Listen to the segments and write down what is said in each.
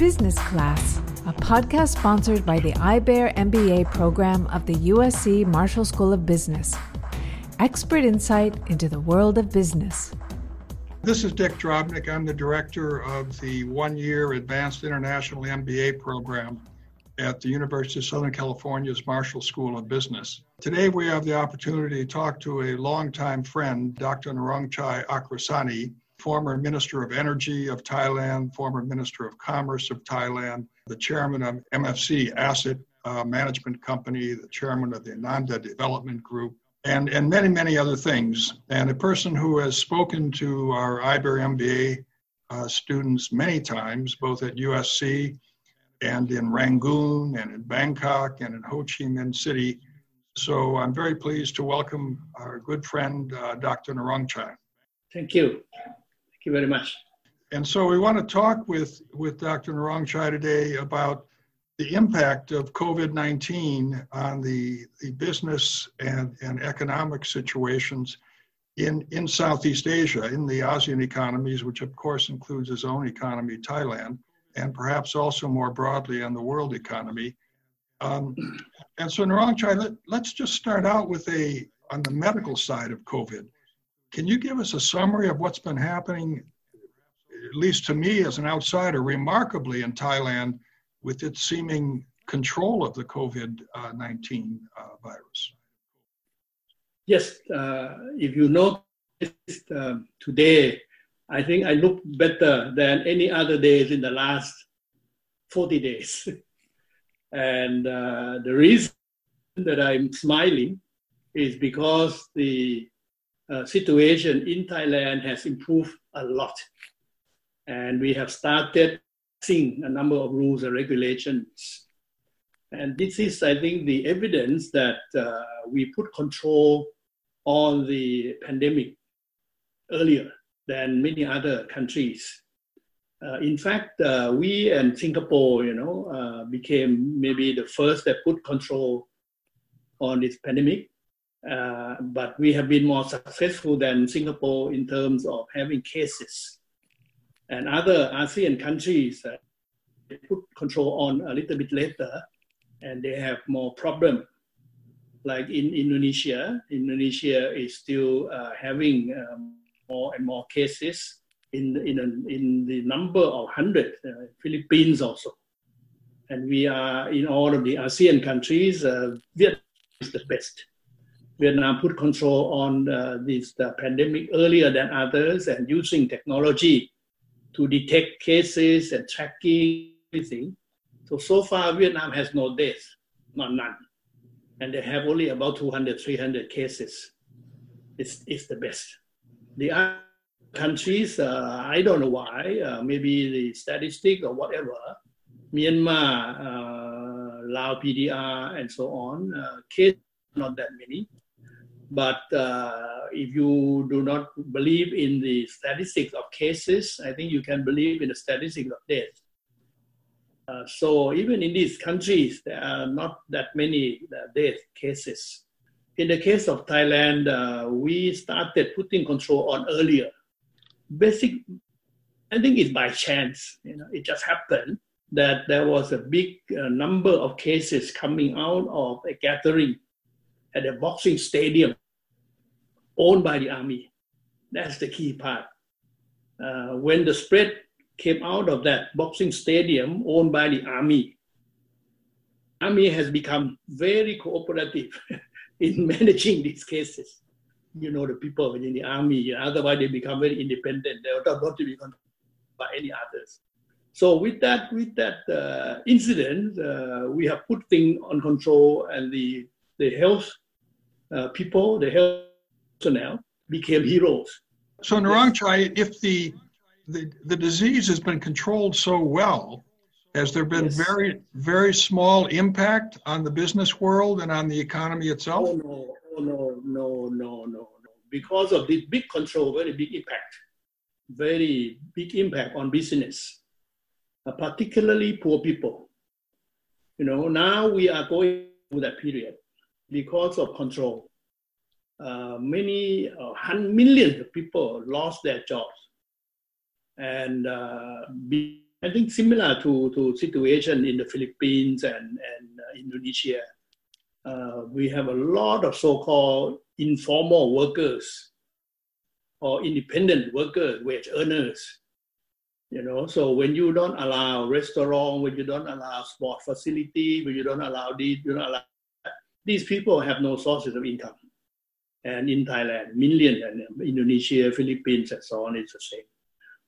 Business Class, a podcast sponsored by the IBEAR MBA program of the USC Marshall School of Business. Expert insight into the world of business. This is Dick Drobnick. I'm the director of the one year Advanced International MBA program at the University of Southern California's Marshall School of Business. Today, we have the opportunity to talk to a longtime friend, Dr. Narongchai Akrasanee, former Minister of Energy of Thailand, former Minister of Commerce of Thailand, the chairman of MFC Asset uh, Management Company, the chairman of the Ananda Development Group, and, and many, many other things. And a person who has spoken to our IBEAR MBA uh, students many times, both at USC and in Rangoon and in Bangkok and in Ho Chi Minh City. So I'm very pleased to welcome our good friend, uh, Dr. Narongchai. Thank you. Thank you very much. And so we want to talk with, with Dr. Narongchai today about the impact of COVID 19 on the, the business and, and economic situations in, in Southeast Asia, in the ASEAN economies, which of course includes his own economy, Thailand, and perhaps also more broadly on the world economy. Um, and so, Narongchai, let, let's just start out with a on the medical side of COVID. Can you give us a summary of what's been happening, at least to me as an outsider, remarkably in Thailand with its seeming control of the COVID 19 uh, virus? Yes, uh, if you notice uh, today, I think I look better than any other days in the last 40 days. and uh, the reason that I'm smiling is because the uh, situation in Thailand has improved a lot. And we have started seeing a number of rules and regulations. And this is, I think, the evidence that uh, we put control on the pandemic earlier than many other countries. Uh, in fact, uh, we and Singapore, you know, uh, became maybe the first that put control on this pandemic. Uh, but we have been more successful than Singapore in terms of having cases. And other ASEAN countries uh, put control on a little bit later, and they have more problem. Like in Indonesia, Indonesia is still uh, having um, more and more cases in in, in the number of hundred. Uh, Philippines also, and we are in all of the ASEAN countries. Vietnam is the best. Vietnam put control on uh, this pandemic earlier than others and using technology to detect cases and tracking everything. So, so far, Vietnam has no deaths, not none. And they have only about 200, 300 cases. It's, it's the best. The other countries, uh, I don't know why, uh, maybe the statistic or whatever, Myanmar, uh, Lao PDR, and so on, uh, cases not that many. But uh, if you do not believe in the statistics of cases, I think you can believe in the statistics of deaths. Uh, so even in these countries, there are not that many uh, death cases. In the case of Thailand, uh, we started putting control on earlier. Basic, I think it's by chance. You know, it just happened that there was a big uh, number of cases coming out of a gathering at a boxing stadium owned by the army. That's the key part. Uh, when the spread came out of that boxing stadium owned by the army, army has become very cooperative in managing these cases. You know, the people in the army, otherwise they become very independent. They are not to be controlled by any others. So with that, with that uh, incident, uh, we have put things on control, and the the health uh, people, the health personnel became heroes. So Narongchai, if the, the the disease has been controlled so well, has there been yes. very very small impact on the business world and on the economy itself? Oh no, oh, no, no, no, no, no. Because of this big control, very big impact, very big impact on business, uh, particularly poor people. You know, now we are going through that period because of control uh, many uh, millions of people lost their jobs. And uh, I think similar to, to situation in the Philippines and, and uh, Indonesia. Uh, we have a lot of so-called informal workers or independent workers, wage earners. You know, so when you don't allow restaurant, when you don't allow sport facility, when you don't allow these, you don't allow these people have no sources of income. And in Thailand, millions, and Indonesia, Philippines, and so on, it's the same.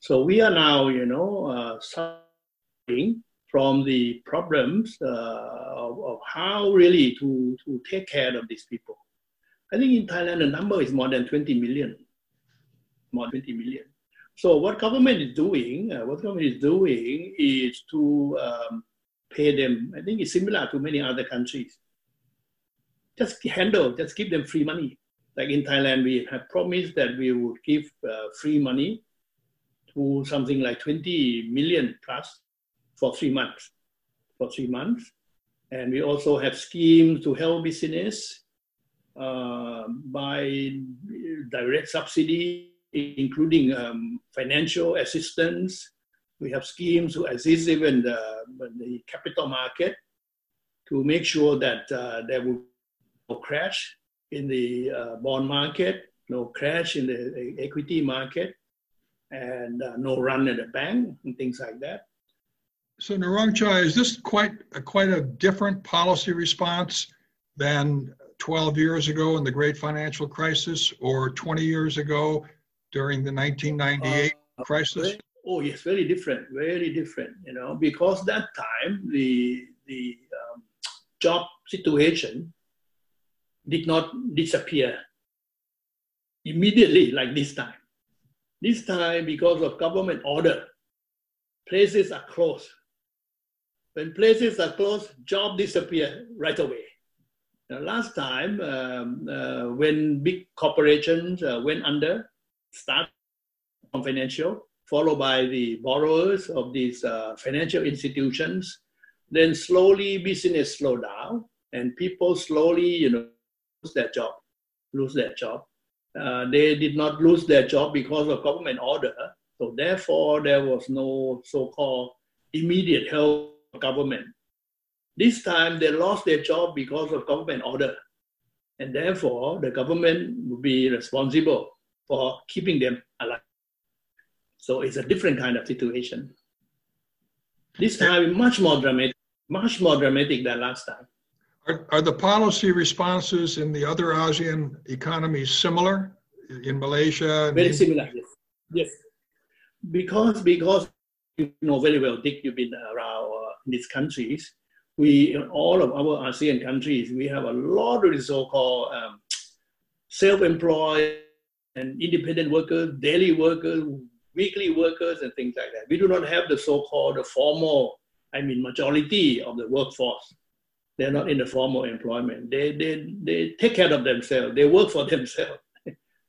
So we are now, you know, uh, suffering from the problems uh, of, of, how really to, to take care of these people. I think in Thailand, the number is more than 20 million, more than 20 million. So what government is doing, uh, what government is doing is to um, pay them, I think it's similar to many other countries. Just handle, just give them free money. Like in Thailand, we have promised that we would give uh, free money to something like 20 million plus for three months. For three months. And we also have schemes to help business uh, by direct subsidy, including um, financial assistance. We have schemes to assist even the, the capital market to make sure that uh, there will no crash in the uh, bond market, no crash in the equity market, and uh, no run at the bank and things like that. So Narongchai, is this quite a, quite a different policy response than 12 years ago in the great financial crisis or 20 years ago during the 1998 uh, crisis? Very, oh yes, very different, very different. You know, because that time the the um, job situation did not disappear immediately like this time. This time, because of government order, places are closed. When places are closed, job disappear right away. Now, last time, um, uh, when big corporations uh, went under, start from financial, followed by the borrowers of these uh, financial institutions, then slowly business slow down, and people slowly, you know, their job, lose their job. Uh, they did not lose their job because of government order. So therefore, there was no so-called immediate help government. This time, they lost their job because of government order. And therefore, the government will be responsible for keeping them alive. So it's a different kind of situation. This time, much more dramatic, much more dramatic than last time. Are, are the policy responses in the other ASEAN economies similar in Malaysia? Very similar, yes. Yes. Because, because you know very well, Dick, you've been around uh, these countries. We, in all of our ASEAN countries, we have a lot of the so-called um, self-employed and independent workers, daily workers, weekly workers, and things like that. We do not have the so-called the formal, I mean, majority of the workforce they're not in the formal employment. They, they, they take care of themselves. They work for themselves.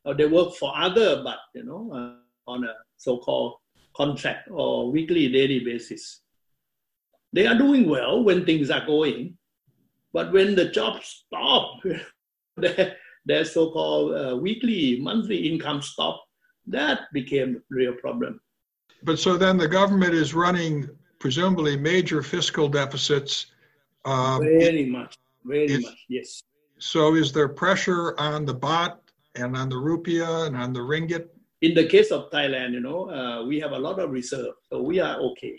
or they work for other, but, you know, uh, on a so-called contract or weekly, daily basis. They are doing well when things are going, but when the jobs stop, their, their so-called uh, weekly, monthly income stop, that became a real problem. But so then the government is running presumably major fiscal deficits um, very much, very much, yes. So is there pressure on the baht and on the rupiah and on the ringgit? In the case of Thailand, you know, uh, we have a lot of reserve, so we are okay.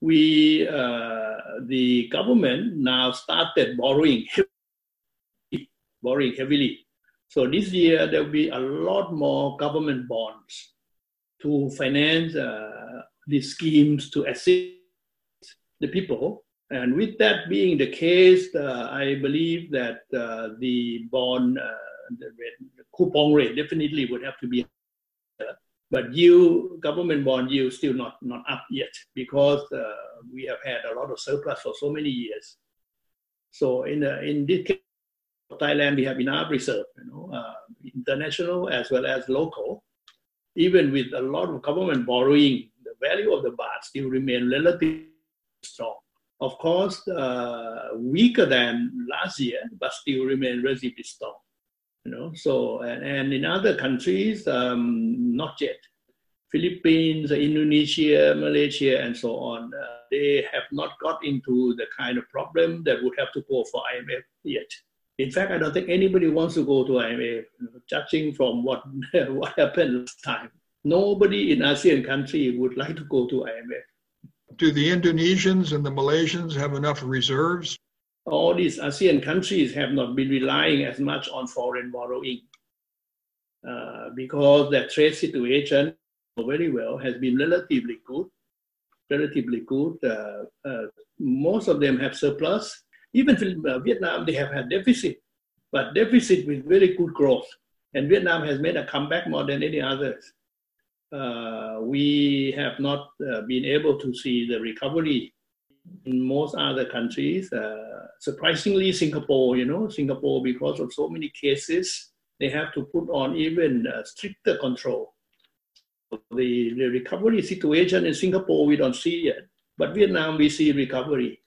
We, uh, the government now started borrowing heavily, borrowing heavily. So this year there will be a lot more government bonds to finance uh, these schemes to assist the people and with that being the case, uh, I believe that uh, the bond, uh, the, rate, the, coupon rate definitely would have to be higher. But yield, government bond yield still not, not up yet because uh, we have had a lot of surplus for so many years. So in, the, in this case, Thailand, we have enough reserve, you know, uh, international as well as local. Even with a lot of government borrowing, the value of the baht still remain relatively strong of course, uh, weaker than last year, but still remain relatively strong. You know, so and, and in other countries, um, not yet. Philippines, Indonesia, Malaysia, and so on, uh, they have not got into the kind of problem that would have to go for IMF yet. In fact, I don't think anybody wants to go to IMF, you know, judging from what, what happened last time. Nobody in ASEAN country would like to go to IMF. Do the Indonesians and the Malaysians have enough reserves? All these ASEAN countries have not been relying as much on foreign borrowing uh, because their trade situation very well has been relatively good. Relatively good. Uh, uh, most of them have surplus. Even uh, Vietnam, they have had deficit, but deficit with very good growth. And Vietnam has made a comeback more than any others. Uh, we have not uh, been able to see the recovery in most other countries. Uh, surprisingly, Singapore, you know, Singapore, because of so many cases, they have to put on even stricter control. The, the recovery situation in Singapore, we don't see yet. But Vietnam, we see recovery.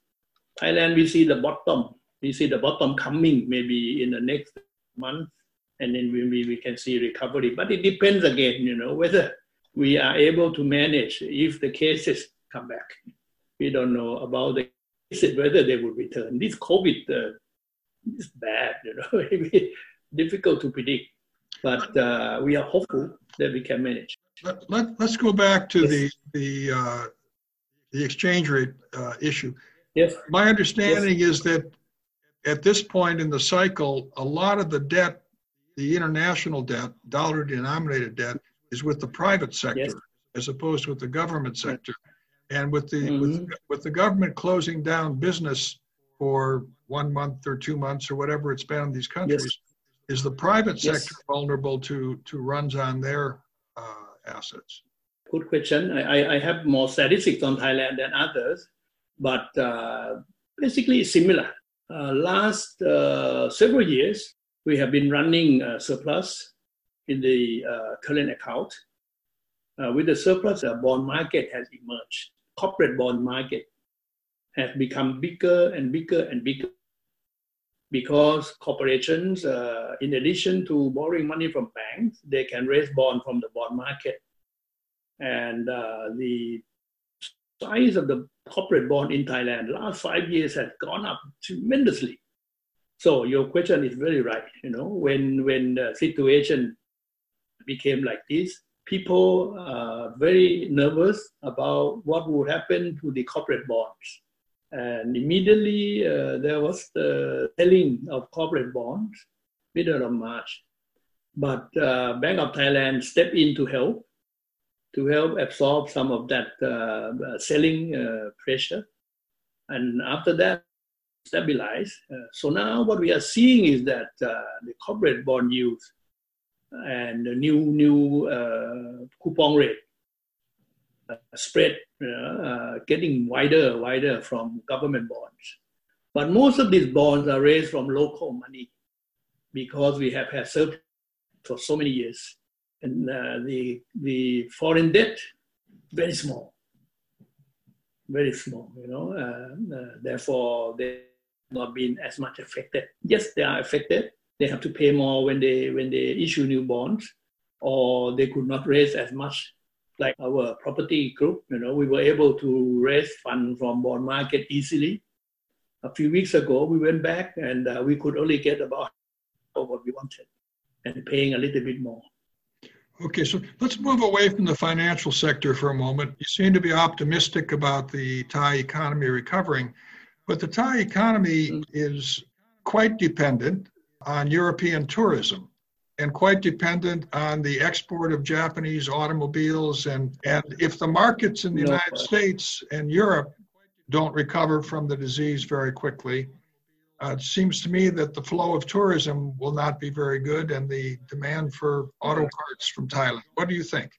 Thailand, we see the bottom. We see the bottom coming maybe in the next month, and then we, we can see recovery. But it depends again, you know, whether we are able to manage if the cases come back. We don't know about the cases, whether they will return. This COVID uh, is bad, you know, maybe difficult to predict, but uh, we are hopeful that we can manage. Let, let, us go back to yes. the the uh, the exchange rate uh, issue. Yes. My understanding yes. is that at this point in the cycle, a lot of the debt, the international debt, dollar denominated debt, is with the private sector yes. as opposed to with the government sector. And with the mm-hmm. with, with the government closing down business for one month or two months or whatever it's been in these countries, yes. is the private sector yes. vulnerable to to runs on their uh, assets? Good question. I, I have more statistics on Thailand than others, but uh, basically similar. Uh, last uh, several years, we have been running surplus in the uh, current account. Uh, with the surplus, the bond market has emerged. Corporate bond market has become bigger and bigger and bigger because corporations, uh, in addition to borrowing money from banks, they can raise bond from the bond market. And uh, the size of the corporate bond in Thailand last five years has gone up tremendously. So your question is very right. You know, when when the situation became like this, people are very nervous about what would happen to the corporate bonds. And immediately uh, there was the selling of corporate bonds, middle of March. But uh, Bank of Thailand stepped in to help, to help absorb some of that uh, selling uh, pressure. And after that, stabilized. Uh, so now what we are seeing is that uh, the corporate bond yields and the new new uh, coupon rate uh, spread uh, getting wider wider from government bonds. But most of these bonds are raised from local money because we have had surplus for so many years, and uh, the the foreign debt very small, very small. You know, uh, uh, therefore they have not been as much affected. Yes, they are affected, they have to pay more when they when they issue new bonds, or they could not raise as much. Like our property group, you know, we were able to raise funds from bond market easily. A few weeks ago, we went back and uh, we could only get about what we wanted, and paying a little bit more. Okay, so let's move away from the financial sector for a moment. You seem to be optimistic about the Thai economy recovering, but the Thai economy mm-hmm. is quite dependent on European tourism and quite dependent on the export of Japanese automobiles. And, and if the markets in the no. United States and Europe don't recover from the disease very quickly, uh, it seems to me that the flow of tourism will not be very good and the demand for auto parts from Thailand. What do you think?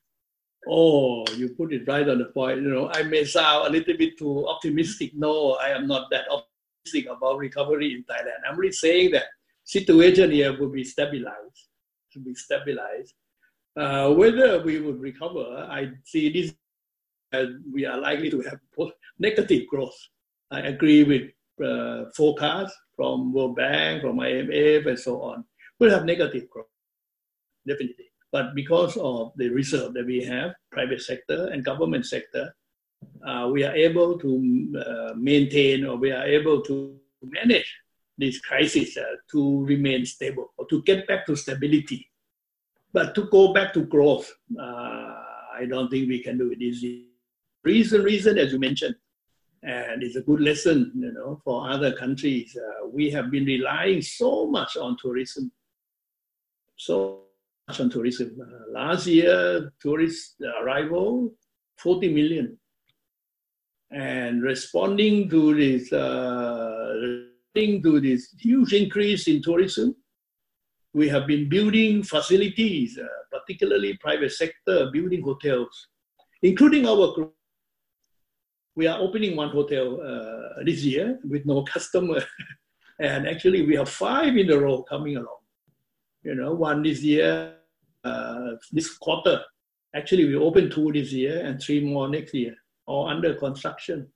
Oh, you put it right on the point. You know, I may sound a little bit too optimistic. No, I am not that optimistic about recovery in Thailand. I'm really saying that situation here will be stabilized, to be stabilized. Uh, whether we would recover, I see this as we are likely to have negative growth. I agree with uh, forecasts from World Bank, from IMF, and so on. We'll have negative growth, definitely. But because of the reserve that we have, private sector and government sector, uh, we are able to uh, maintain or we are able to manage this crisis uh, to remain stable or to get back to stability. But to go back to growth, uh, I don't think we can do it easy. Reason, reason, as you mentioned, and it's a good lesson, you know, for other countries. Uh, we have been relying so much on tourism, so much on tourism. Uh, last year, tourist arrival, 40 million. And responding to this, responding to this huge increase in tourism, we have been building facilities, uh, particularly private sector, building hotels, including our group. We are opening one hotel uh, this year with no customer. and actually, we have five in a row coming along. You know, one this year, uh, this quarter. Actually, we opened two this year and three more next year, or under construction.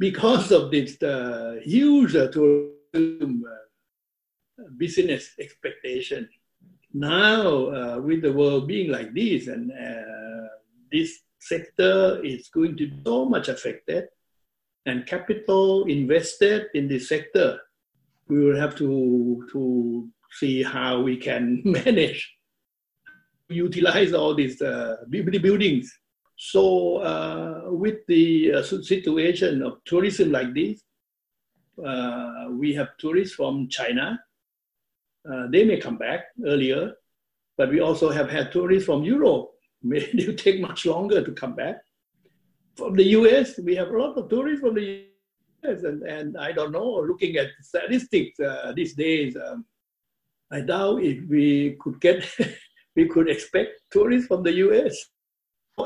Because of this uh, huge tourism uh, business expectation. Now, uh, with the world being like this, and uh, this sector is going to be so much affected, and capital invested in this sector, we will have to to see how we can manage utilize all these uh, buildings. So uh, with the uh, situation of tourism like this, uh, we have tourists from China. Uh, they may come back earlier, but we also have had tourists from Europe. May it take much longer to come back. From the US, we have a lot of tourists from the US, and, and I don't know, looking at statistics uh, these days, um, I doubt if we could get we could expect tourists from the US.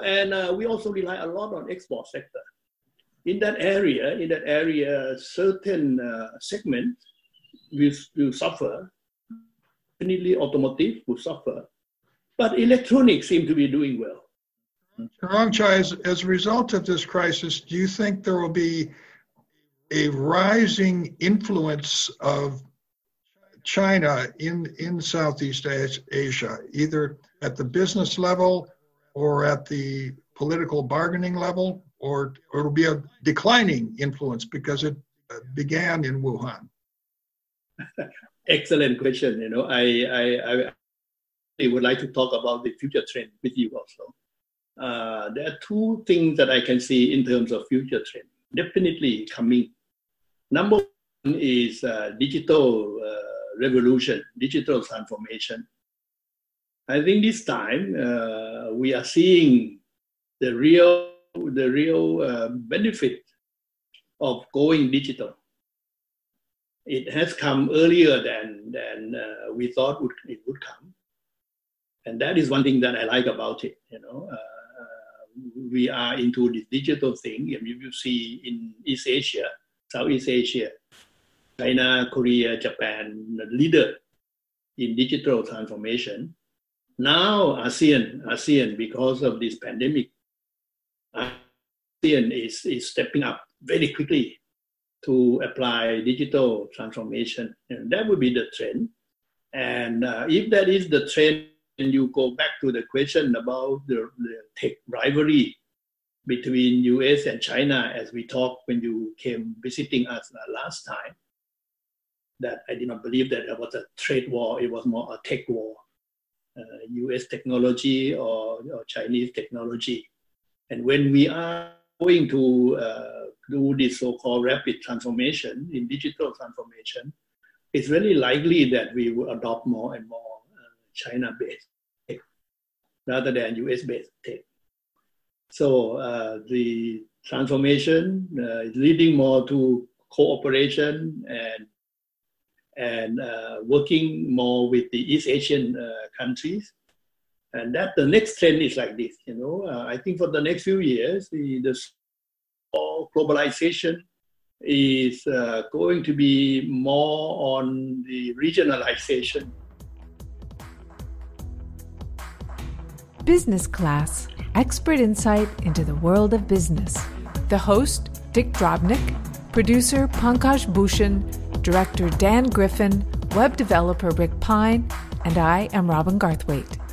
And uh, we also rely a lot on export sector. In that area, in that area, certain uh, segments will, will suffer. Definitely automotive will suffer. But electronics seem to be doing well. Rongchai, as, as a result of this crisis, do you think there will be a rising influence of China in, in Southeast Asia, either at the business level or at the political bargaining level, or, or it'll be a declining influence because it uh, began in Wuhan? Excellent question. You know, I, I, I would like to talk about the future trend with you also. Uh, there are two things that I can see in terms of future trend. Definitely coming. Number one is uh, digital uh, revolution, digital transformation. I think this time uh, we are seeing the real the real uh, benefit of going digital. It has come earlier than than uh, we thought would, it would come, and that is one thing that I like about it. You know, uh, we are into this digital thing, and you see in East Asia, Southeast Asia, China, Korea, Japan, leader in digital transformation. Now ASEAN, ASEAN, because of this pandemic, ASEAN is, is stepping up very quickly to apply digital transformation. And that would be the trend. And uh, if that is the trend, you go back to the question about the, the tech rivalry between US and China, as we talked when you came visiting us last time, that I did not believe that it was a trade war, it was more a tech war. Uh, US technology or, or, Chinese technology. And when we are going to uh, do this so called rapid transformation in digital transformation, it's very likely that we will adopt more and more uh, China based tech rather than US based tech. So uh, the transformation uh, is leading more to cooperation and and uh, working more with the East Asian uh, countries. And that the next trend is like this, you know. Uh, I think for the next few years, the, the globalization is uh, going to be more on the regionalization. Business Class Expert Insight into the World of Business. The host, Dick Drobnick, producer, Pankaj Bhushan, director Dan Griffin, web developer Rick Pine, and I am Robin Garthwaite.